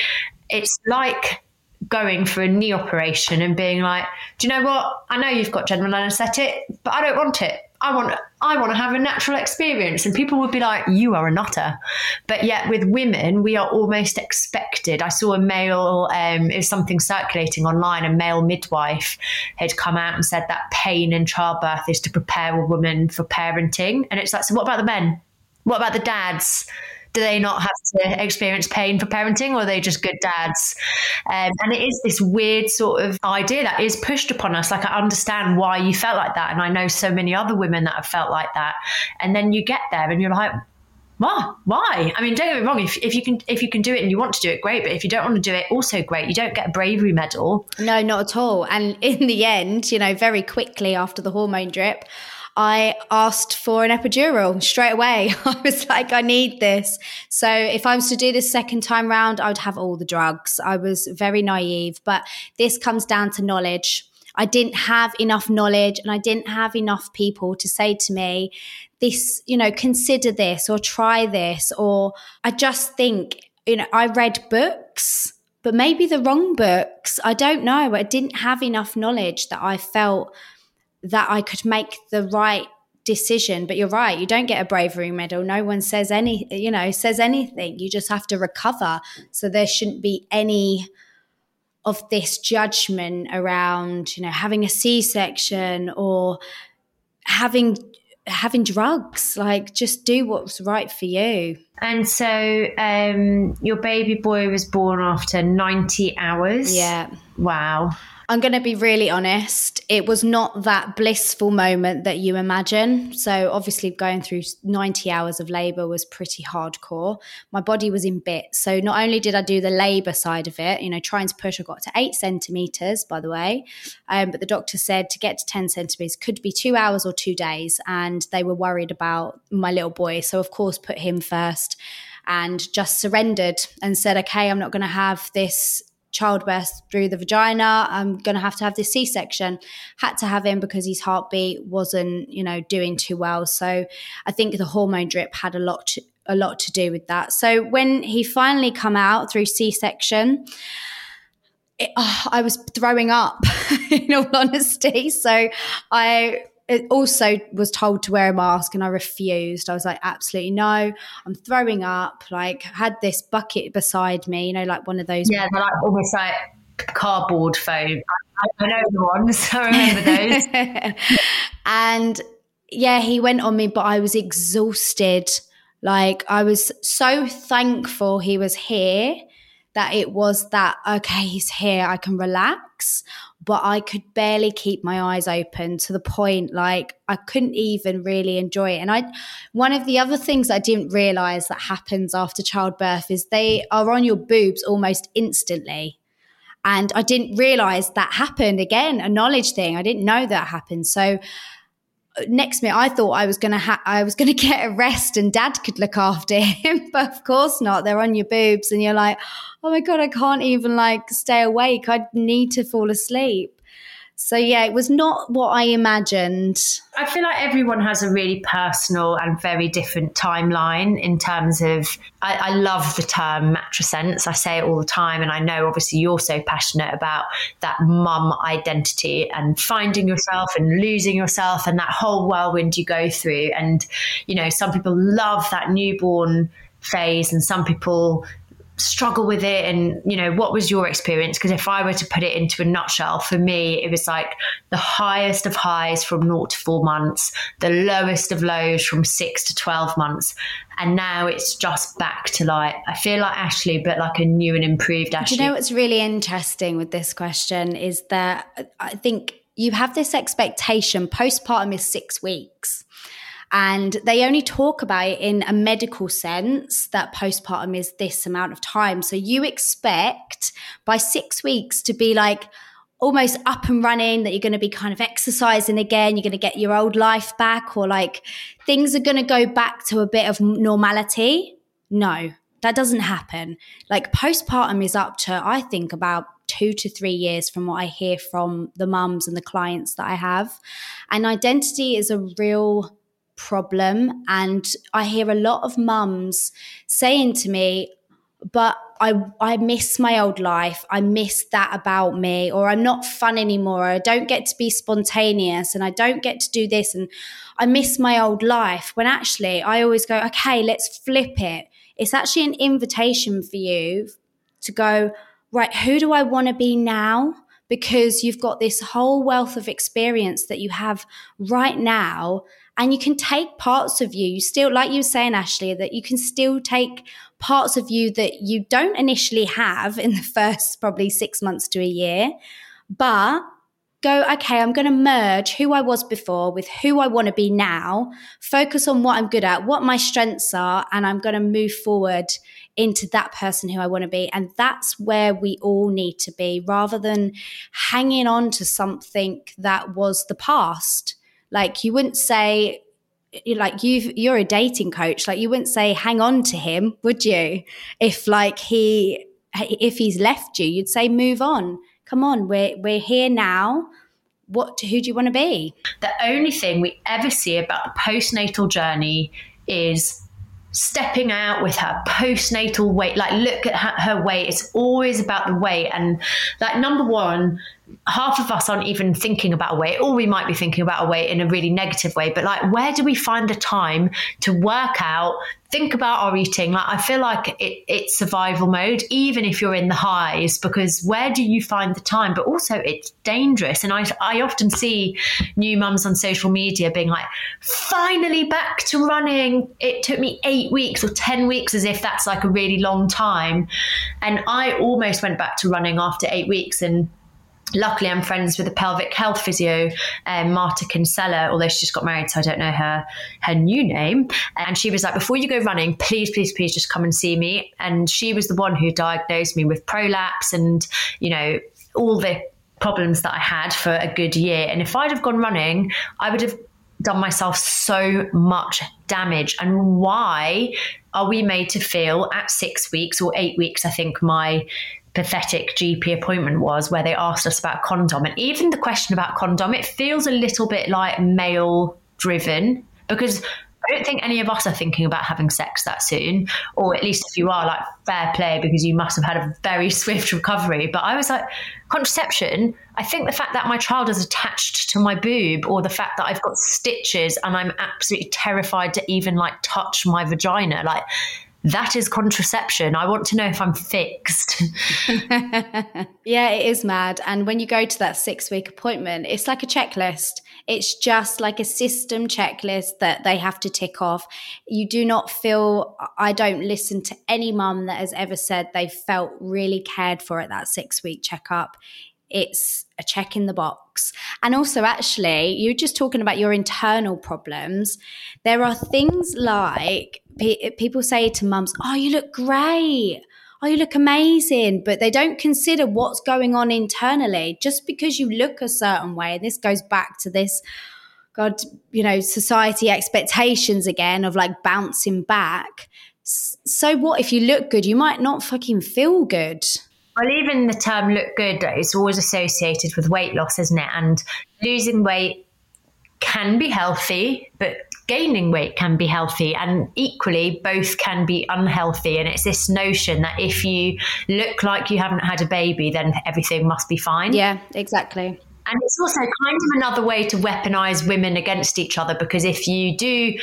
It's like." going for a knee operation and being like, do you know what? I know you've got general anesthetic, but I don't want it. I want I want to have a natural experience. And people would be like, you are a nutter. But yet with women, we are almost expected. I saw a male, um, it was something circulating online, a male midwife had come out and said that pain in childbirth is to prepare a woman for parenting. And it's like, so what about the men? What about the dads? Do they not have to experience pain for parenting or are they just good dads um, and it is this weird sort of idea that is pushed upon us like i understand why you felt like that and i know so many other women that have felt like that and then you get there and you're like why? Why? I mean, don't get me wrong. If, if you can if you can do it and you want to do it, great. But if you don't want to do it, also great. You don't get a bravery medal. No, not at all. And in the end, you know, very quickly after the hormone drip, I asked for an epidural straight away. I was like, I need this. So if I was to do this second time round, I would have all the drugs. I was very naive, but this comes down to knowledge. I didn't have enough knowledge and I didn't have enough people to say to me, this, you know, consider this or try this. Or I just think, you know, I read books, but maybe the wrong books. I don't know. I didn't have enough knowledge that I felt that I could make the right decision. But you're right you don't get a bravery medal. No one says any you know says anything. You just have to recover. So there shouldn't be any of this judgment around you know having a c-section or having having drugs. Like just do what's right for you. And so um your baby boy was born after 90 hours. Yeah. Wow I'm going to be really honest. It was not that blissful moment that you imagine. So, obviously, going through 90 hours of labor was pretty hardcore. My body was in bits. So, not only did I do the labor side of it, you know, trying to push, I got to eight centimeters, by the way. Um, but the doctor said to get to 10 centimeters could be two hours or two days. And they were worried about my little boy. So, of course, put him first and just surrendered and said, okay, I'm not going to have this childbirth through the vagina. I'm going to have to have this C section. Had to have him because his heartbeat wasn't, you know, doing too well. So I think the hormone drip had a lot to, a lot to do with that. So when he finally come out through C section, oh, I was throwing up in all honesty. So I it also was told to wear a mask and I refused. I was like, absolutely no. I'm throwing up. Like, had this bucket beside me, you know, like one of those. Yeah, they're like almost like cardboard foam. I, I know the ones. I remember those. and yeah, he went on me, but I was exhausted. Like, I was so thankful he was here that it was that, okay, he's here. I can relax but I could barely keep my eyes open to the point like I couldn't even really enjoy it. And I, one of the other things I didn't realize that happens after childbirth is they are on your boobs almost instantly. And I didn't realize that happened again, a knowledge thing. I didn't know that happened. So next minute I thought I was gonna ha- I was gonna get a rest and dad could look after him, but of course not. They're on your boobs and you're like, oh my god, I can't even like stay awake. I need to fall asleep. So yeah, it was not what I imagined. I feel like everyone has a really personal and very different timeline in terms of. I, I love the term matrescence. I say it all the time, and I know obviously you're so passionate about that mum identity and finding yourself and losing yourself and that whole whirlwind you go through. And you know, some people love that newborn phase, and some people struggle with it and you know what was your experience? Because if i were to put it into a nutshell for me it was like the highest of highs from 0 to 4 months the lowest of lows from 6 to 12 months and now it's just back to like i feel like ashley but like a new and improved ashley Do you know what's really interesting with this question is that uh, i think you have this expectation postpartum is 6 weeks and they only talk about it in a medical sense that postpartum is this amount of time. So you expect by six weeks to be like, almost up and running, that you're going to be kind of exercising again, you're going to get your old life back, or like things are going to go back to a bit of normality. No, that doesn't happen. Like postpartum is up to, I think, about two to three years from what I hear from the mums and the clients that I have. And identity is a real problem. And I hear a lot of mums saying to me, but I I miss my old life. I miss that about me, or I'm not fun anymore. I don't get to be spontaneous, and I don't get to do this, and I miss my old life. When actually, I always go, okay, let's flip it. It's actually an invitation for you to go right. Who do I want to be now? Because you've got this whole wealth of experience that you have right now and you can take parts of you you still like you were saying ashley that you can still take parts of you that you don't initially have in the first probably six months to a year but go okay i'm going to merge who i was before with who i want to be now focus on what i'm good at what my strengths are and i'm going to move forward into that person who i want to be. And that's where we all need to be rather than hanging on to something that was the past like you wouldn't say like you you're a dating coach. Like you wouldn't say hang on to him would you? If like he if he's left you you'd say move on. Come on. We're we're here now. What who do you want to be? The only thing we ever see about the postnatal journey is stepping out with her postnatal weight. Like look at her, her weight. It's always about the weight. And like number one half of us aren't even thinking about a weight, or we might be thinking about a weight in a really negative way. But like, where do we find the time to work out, think about our eating? Like, I feel like it, it's survival mode, even if you're in the highs, because where do you find the time? But also, it's dangerous. And I, I often see new mums on social media being like, finally back to running. It took me eight weeks or 10 weeks, as if that's like a really long time. And I almost went back to running after eight weeks. And luckily I'm friends with a pelvic health physio, um, Marta Kinsella, although she just got married, so I don't know her her new name. And she was like, before you go running, please, please, please just come and see me. And she was the one who diagnosed me with prolapse and, you know, all the problems that I had for a good year. And if I'd have gone running, I would have done myself so much damage. And why are we made to feel at six weeks or eight weeks? I think my pathetic GP appointment was where they asked us about condom. And even the question about condom, it feels a little bit like male driven because I don't think any of us are thinking about having sex that soon, or at least if you are, like fair play because you must have had a very swift recovery. But I was like, contraception, I think the fact that my child is attached to my boob, or the fact that I've got stitches and I'm absolutely terrified to even like touch my vagina, like that is contraception. I want to know if I'm fixed. yeah, it is mad. And when you go to that six week appointment, it's like a checklist. It's just like a system checklist that they have to tick off. You do not feel, I don't listen to any mum that has ever said they felt really cared for at that six week checkup it's a check in the box. And also, actually, you're just talking about your internal problems. There are things like people say to mums, Oh, you look great. Oh, you look amazing. But they don't consider what's going on internally. Just because you look a certain way, this goes back to this. God, you know, society expectations again of like bouncing back. So what if you look good? You might not fucking feel good. Well, even the term look good is always associated with weight loss, isn't it? And losing weight can be healthy, but gaining weight can be healthy. And equally, both can be unhealthy. And it's this notion that if you look like you haven't had a baby, then everything must be fine. Yeah, exactly. And it's also kind of another way to weaponize women against each other because if you do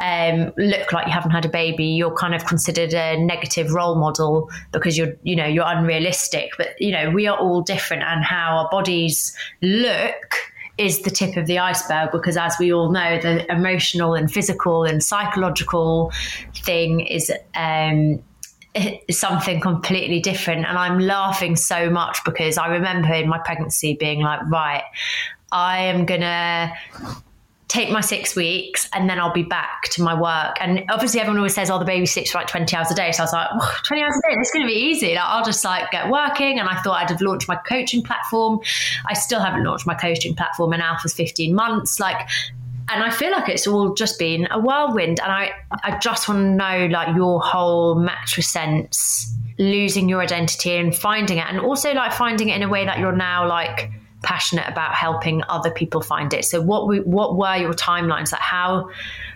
um, look like you haven't had a baby, you're kind of considered a negative role model because you're, you know, you're unrealistic. But you know, we are all different, and how our bodies look is the tip of the iceberg because as we all know the emotional and physical and psychological thing is um, something completely different. And i'm laughing so much because i remember in my pregnancy being like right i am gonna take my six weeks and then I'll be back to my work. And obviously, everyone always says, oh, the baby sleeps for like 20 hours a day. So I was like, 20 hours a day, that's going to be easy. Like, I'll just like get working. And I thought I'd have launched my coaching platform. I still haven't launched my coaching platform, and Alf's 15 months. Like, and I feel like it's all just been a whirlwind. And I, I just want to know like your whole matrescence, losing your identity and finding it, and also like finding it in a way that you're now like passionate about helping other people find it. So what we, what were your timelines? Like how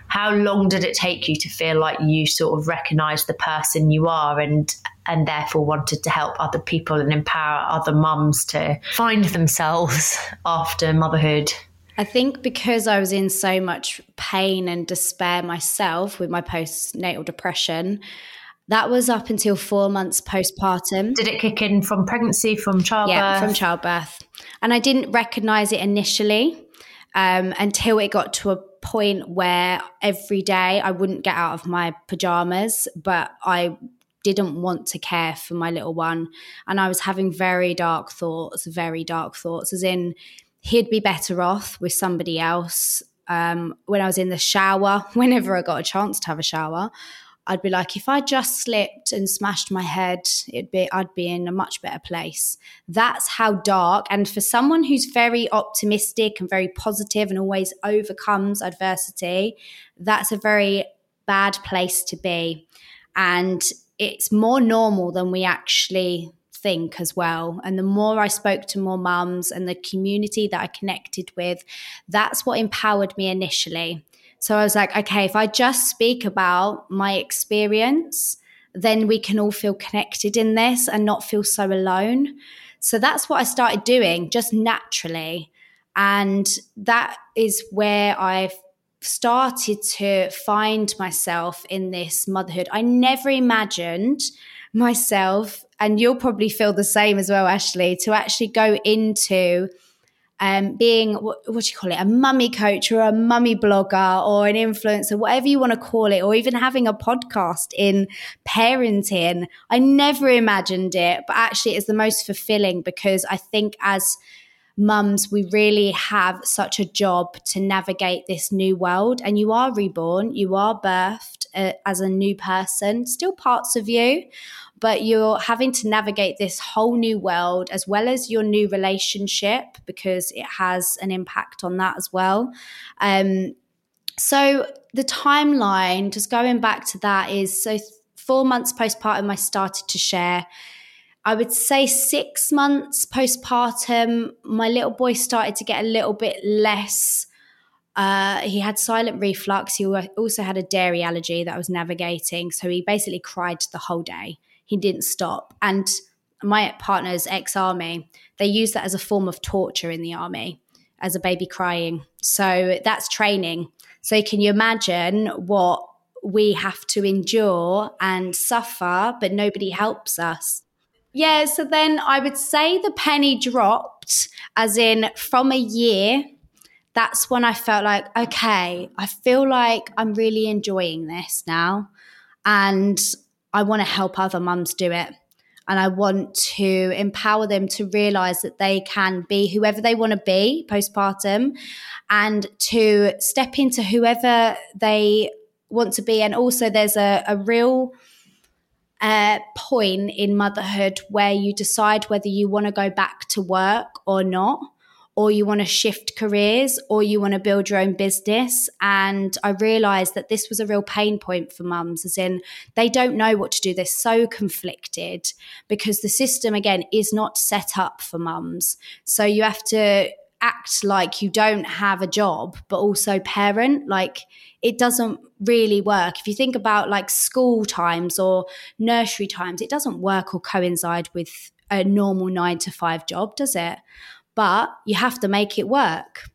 how long did it take you to feel like you sort of recognized the person you are and and therefore wanted to help other people and empower other mums to find themselves after motherhood? I think because I was in so much pain and despair myself with my postnatal depression, that was up until four months postpartum. Did it kick in from pregnancy, from childbirth? Yeah, from childbirth. And I didn't recognize it initially um, until it got to a point where every day I wouldn't get out of my pajamas, but I didn't want to care for my little one. And I was having very dark thoughts, very dark thoughts, as in he'd be better off with somebody else. Um, when I was in the shower, whenever I got a chance to have a shower, I'd be like, if I just slipped and smashed my head, it'd be I'd be in a much better place. That's how dark. And for someone who's very optimistic and very positive and always overcomes adversity, that's a very bad place to be. And it's more normal than we actually think as well. And the more I spoke to more mums and the community that I connected with, that's what empowered me initially. So I was like, okay, if I just speak about my experience, then we can all feel connected in this and not feel so alone. So that's what I started doing just naturally. And that is where I've started to find myself in this motherhood. I never imagined myself, and you'll probably feel the same as well, Ashley, to actually go into um, being what, what, do you call it, a mummy coach or a mummy blogger or an influencer, whatever you want to call it, or even having a podcast in parenting. I never imagined it, but actually, it's the most fulfilling because I think as mums, we really have such a job to navigate this new world. And you are reborn, you are birthed uh, as a new person, still parts of you, but you're having to navigate this whole new world as well as your new relationship because it has an impact on that as well. Um, so the timeline, just going back to that, is so four months postpartum, I started to share. I would say six months postpartum, my little boy started to get a little bit less. Uh, he had silent reflux. He also had a dairy allergy that I was navigating. So he basically cried the whole day he didn't stop. And my partner's ex army, they use that as a form of torture in the army, as a baby crying. So that's training. So can you imagine what we have to endure and suffer, but nobody helps us? Yeah, so then I would say the penny dropped, as in from a year. That's when I felt like, okay, I feel like I'm really enjoying this now. And I want to help other mums do it. And I want to empower them to realize that they can be whoever they want to be postpartum and to step into whoever they want to be. And also, there's a, a real uh, point in motherhood where you decide whether you want to go back to work or not or you want to shift careers or you want to build your own business. And I realized that this was a real pain point for mums, as in they don't know what to do. They're so conflicted because the system, again, is not set up for mums. So you have to act like you don't have a job, but also parent. Like it doesn't really work. If you think about like school times or nursery times, it doesn't work or coincide with a normal nine to five job, does it? But you have to make it work.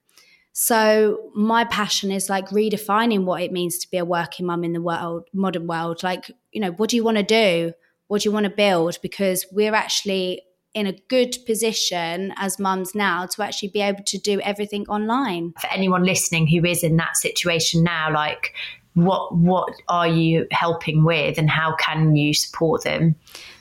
So my passion is like redefining what it means to be a working mum in the world, modern world. Like, you know, what do you want to do? What do you want to build? Because we're actually in a good position as mums now to actually be able to do everything online. For anyone listening who is in that situation now, like what what are you helping with and how can you support them?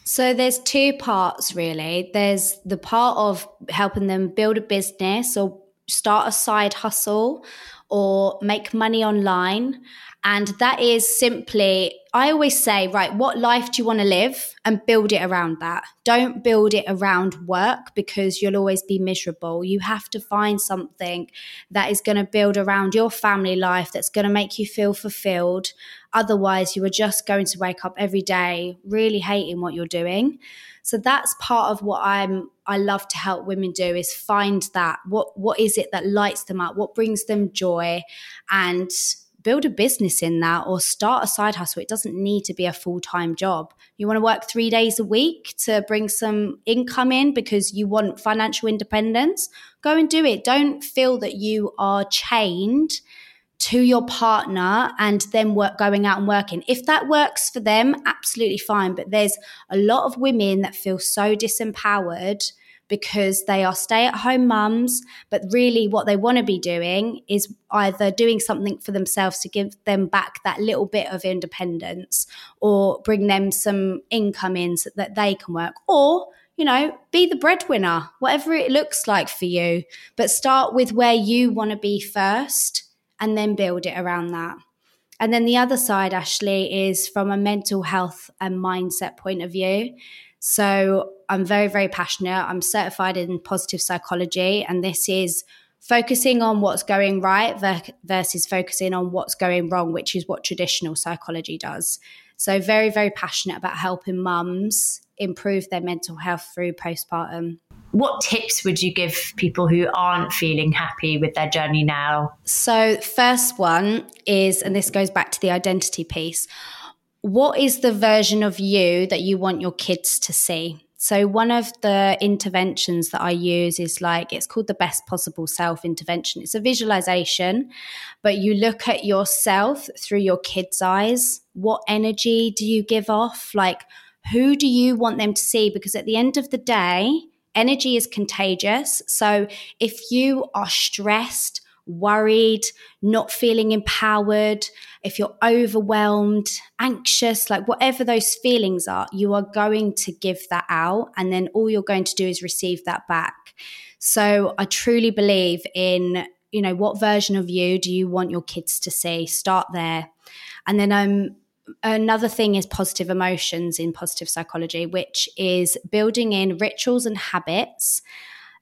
So there's two parts really. There's the part of helping them build a business or start a side hustle or make money online. And that is simply, I always say, right, what life do you want to live and build it around that? Don't build it around work because you'll always be miserable. You have to find something that is going to build around your family life that's going to make you feel fulfilled. Otherwise, you are just going to wake up every day really hating what you're doing. So that's part of what I'm I love to help women do is find that what what is it that lights them up, what brings them joy and build a business in that or start a side hustle. It doesn't need to be a full time job. You want to work three days a week to bring some income in because you want financial independence? Go and do it. Don't feel that you are chained to your partner and then work going out and working. If that works for them, absolutely fine. But there's a lot of women that feel so disempowered because they are stay at home mums, but really what they want to be doing is either doing something for themselves to give them back that little bit of independence or bring them some income in so that they can work or you know, be the breadwinner, whatever it looks like for you. But start with where you want to be first and then build it around that. And then the other side, Ashley, is from a mental health and mindset point of view. So I'm very, very passionate. I'm certified in positive psychology, and this is focusing on what's going right versus focusing on what's going wrong, which is what traditional psychology does. So, very, very passionate about helping mums improve their mental health through postpartum what tips would you give people who aren't feeling happy with their journey now? So, first one is, and this goes back to the identity piece what is the version of you that you want your kids to see? So, one of the interventions that I use is like it's called the best possible self intervention. It's a visualization, but you look at yourself through your kids' eyes. What energy do you give off? Like, who do you want them to see? Because at the end of the day, energy is contagious. So if you are stressed, worried, not feeling empowered, if you're overwhelmed, anxious, like whatever those feelings are, you are going to give that out. And then all you're going to do is receive that back. So I truly believe in, you know, what version of you do you want your kids to see? Start there. And then um, another thing is positive emotions in positive psychology, which is building in rituals and habits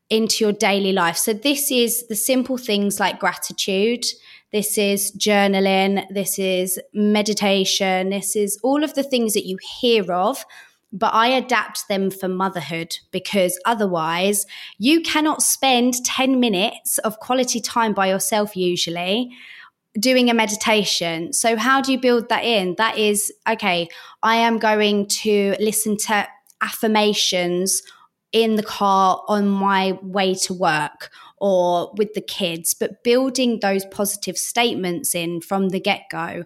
into your daily life. So, this is the simple things like gratitude, this is journaling, this is meditation, this is all of the things that you hear of. But I adapt them for motherhood because otherwise, you cannot spend 10 minutes of quality time by yourself, usually doing a meditation. So, how do you build that in? That is, okay, I am going to listen to affirmations in the car on my way to work or with the kids, but building those positive statements in from the get go.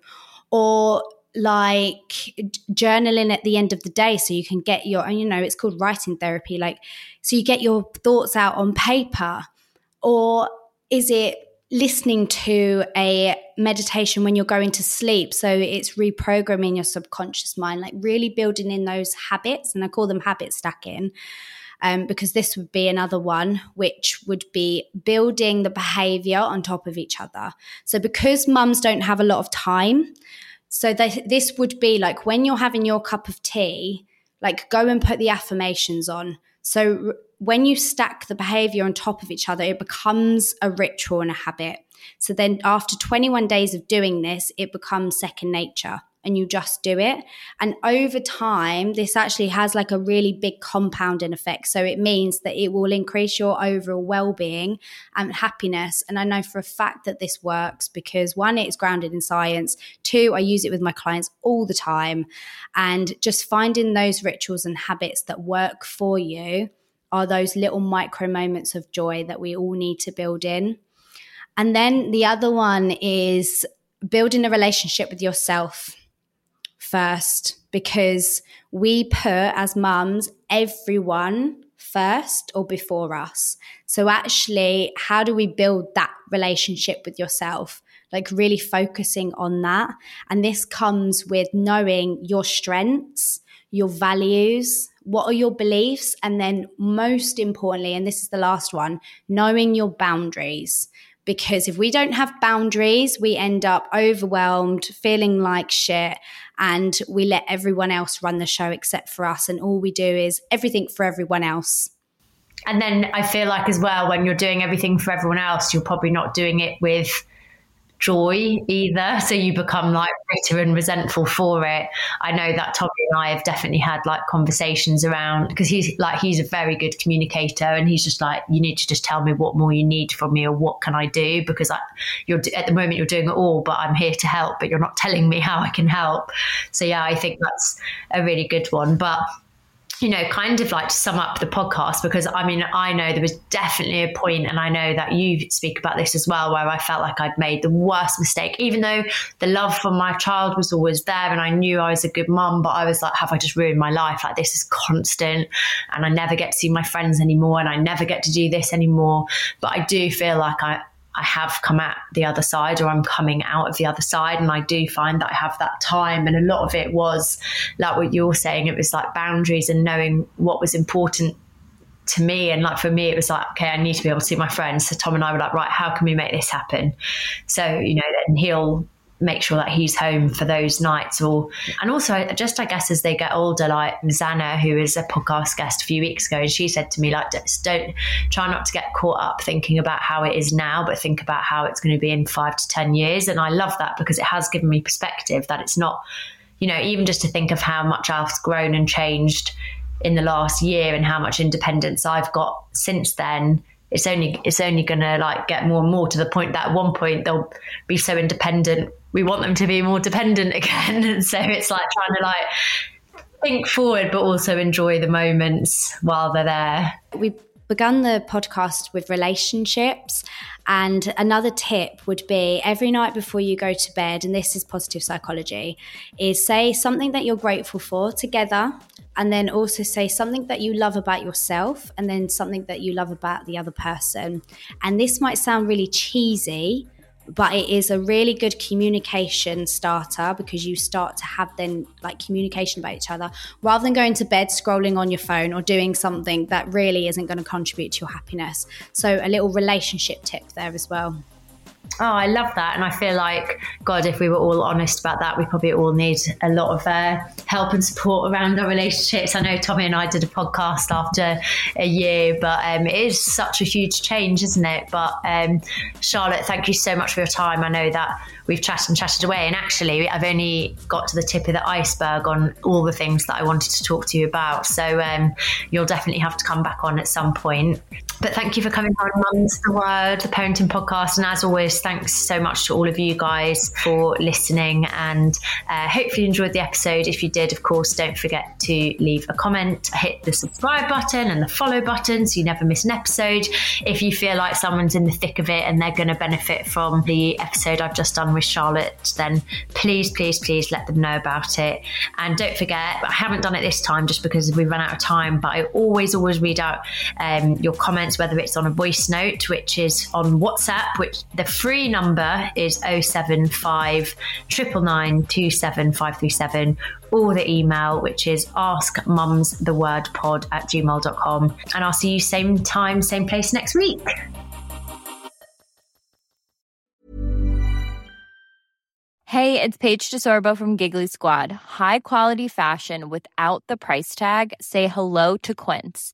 Or like journaling at the end of the day so you can get your and you know it's called writing therapy like so you get your thoughts out on paper or is it listening to a meditation when you're going to sleep. So it's reprogramming your subconscious mind, like really building in those habits. And I call them habit stacking. Um, because this would be another one, which would be building the behavior on top of each other. So, because mums don't have a lot of time, so they, this would be like when you're having your cup of tea, like go and put the affirmations on. So, when you stack the behavior on top of each other, it becomes a ritual and a habit. So then after 21 days of doing this, it becomes second nature and you just do it. And over time, this actually has like a really big compounding effect. So it means that it will increase your overall well being and happiness. And I know for a fact that this works because one, it's grounded in science. Two, I use it with my clients all the time. And just finding those rituals and habits that work for you are those little micro moments of joy that we all need to build in. And then the other one is building a relationship with yourself first, because we put as mums everyone first or before us. So, actually, how do we build that relationship with yourself? Like, really focusing on that. And this comes with knowing your strengths, your values, what are your beliefs? And then, most importantly, and this is the last one, knowing your boundaries. Because if we don't have boundaries, we end up overwhelmed, feeling like shit, and we let everyone else run the show except for us. And all we do is everything for everyone else. And then I feel like, as well, when you're doing everything for everyone else, you're probably not doing it with joy either. So you become like bitter and resentful for it. I know that Tommy and I have definitely had like conversations around because he's like he's a very good communicator and he's just like you need to just tell me what more you need from me or what can I do because I, you're at the moment you're doing it all, but I'm here to help, but you're not telling me how I can help. So yeah, I think that's a really good one. But you know, kind of like to sum up the podcast because I mean, I know there was definitely a point, and I know that you speak about this as well, where I felt like I'd made the worst mistake, even though the love for my child was always there and I knew I was a good mum, but I was like, have I just ruined my life? Like, this is constant, and I never get to see my friends anymore, and I never get to do this anymore. But I do feel like I, I have come at the other side or I'm coming out of the other side. And I do find that I have that time. And a lot of it was like what you're saying, it was like boundaries and knowing what was important to me. And like for me, it was like, okay, I need to be able to see my friends. So Tom and I were like, right, how can we make this happen? So, you know, then he'll make sure that he's home for those nights or and also just i guess as they get older like Zana who is a podcast guest a few weeks ago and she said to me like don't try not to get caught up thinking about how it is now but think about how it's going to be in five to ten years. And i love that because it has given me perspective that it's not you know even just to think of how much i've grown and changed in the last year and how much independence i've got since then it's only it's only going to like get more and more to the point that at one point they'll be so independent we want them to be more dependent again. So it's like trying to like think forward but also enjoy the moments while they're there. We begun the podcast with relationships and another tip would be every night before you go to bed and this is positive psychology is say something that you're grateful for together and then also say something that you love about yourself and then something that you love about the other person. And this might sound really cheesy, but it is a really good communication starter because you start to have then like communication about each other rather than going to bed scrolling on your phone or doing something that really isn't going to contribute to your happiness. So, a little relationship tip there as well. Oh, I love that. And I feel like, God, if we were all honest about that, we probably all need a lot of uh, help and support around our relationships. I know Tommy and I did a podcast after a year, but um, it is such a huge change, isn't it? But um, Charlotte, thank you so much for your time. I know that we've chatted and chatted away. And actually, I've only got to the tip of the iceberg on all the things that I wanted to talk to you about. So um, you'll definitely have to come back on at some point. But thank you for coming on Mum's the Word, the parenting podcast. And as always, thanks so much to all of you guys for listening. And uh, hopefully you enjoyed the episode. If you did, of course, don't forget to leave a comment, hit the subscribe button and the follow button so you never miss an episode. If you feel like someone's in the thick of it and they're going to benefit from the episode I've just done with Charlotte, then please, please, please let them know about it. And don't forget, I haven't done it this time just because we ran out of time, but I always, always read out um, your comments whether it's on a voice note, which is on WhatsApp, which the free number is 075 999 or the email, which is askmumsthewordpod at gmail.com. And I'll see you same time, same place next week. Hey, it's Paige DeSorbo from Giggly Squad. High quality fashion without the price tag? Say hello to Quince.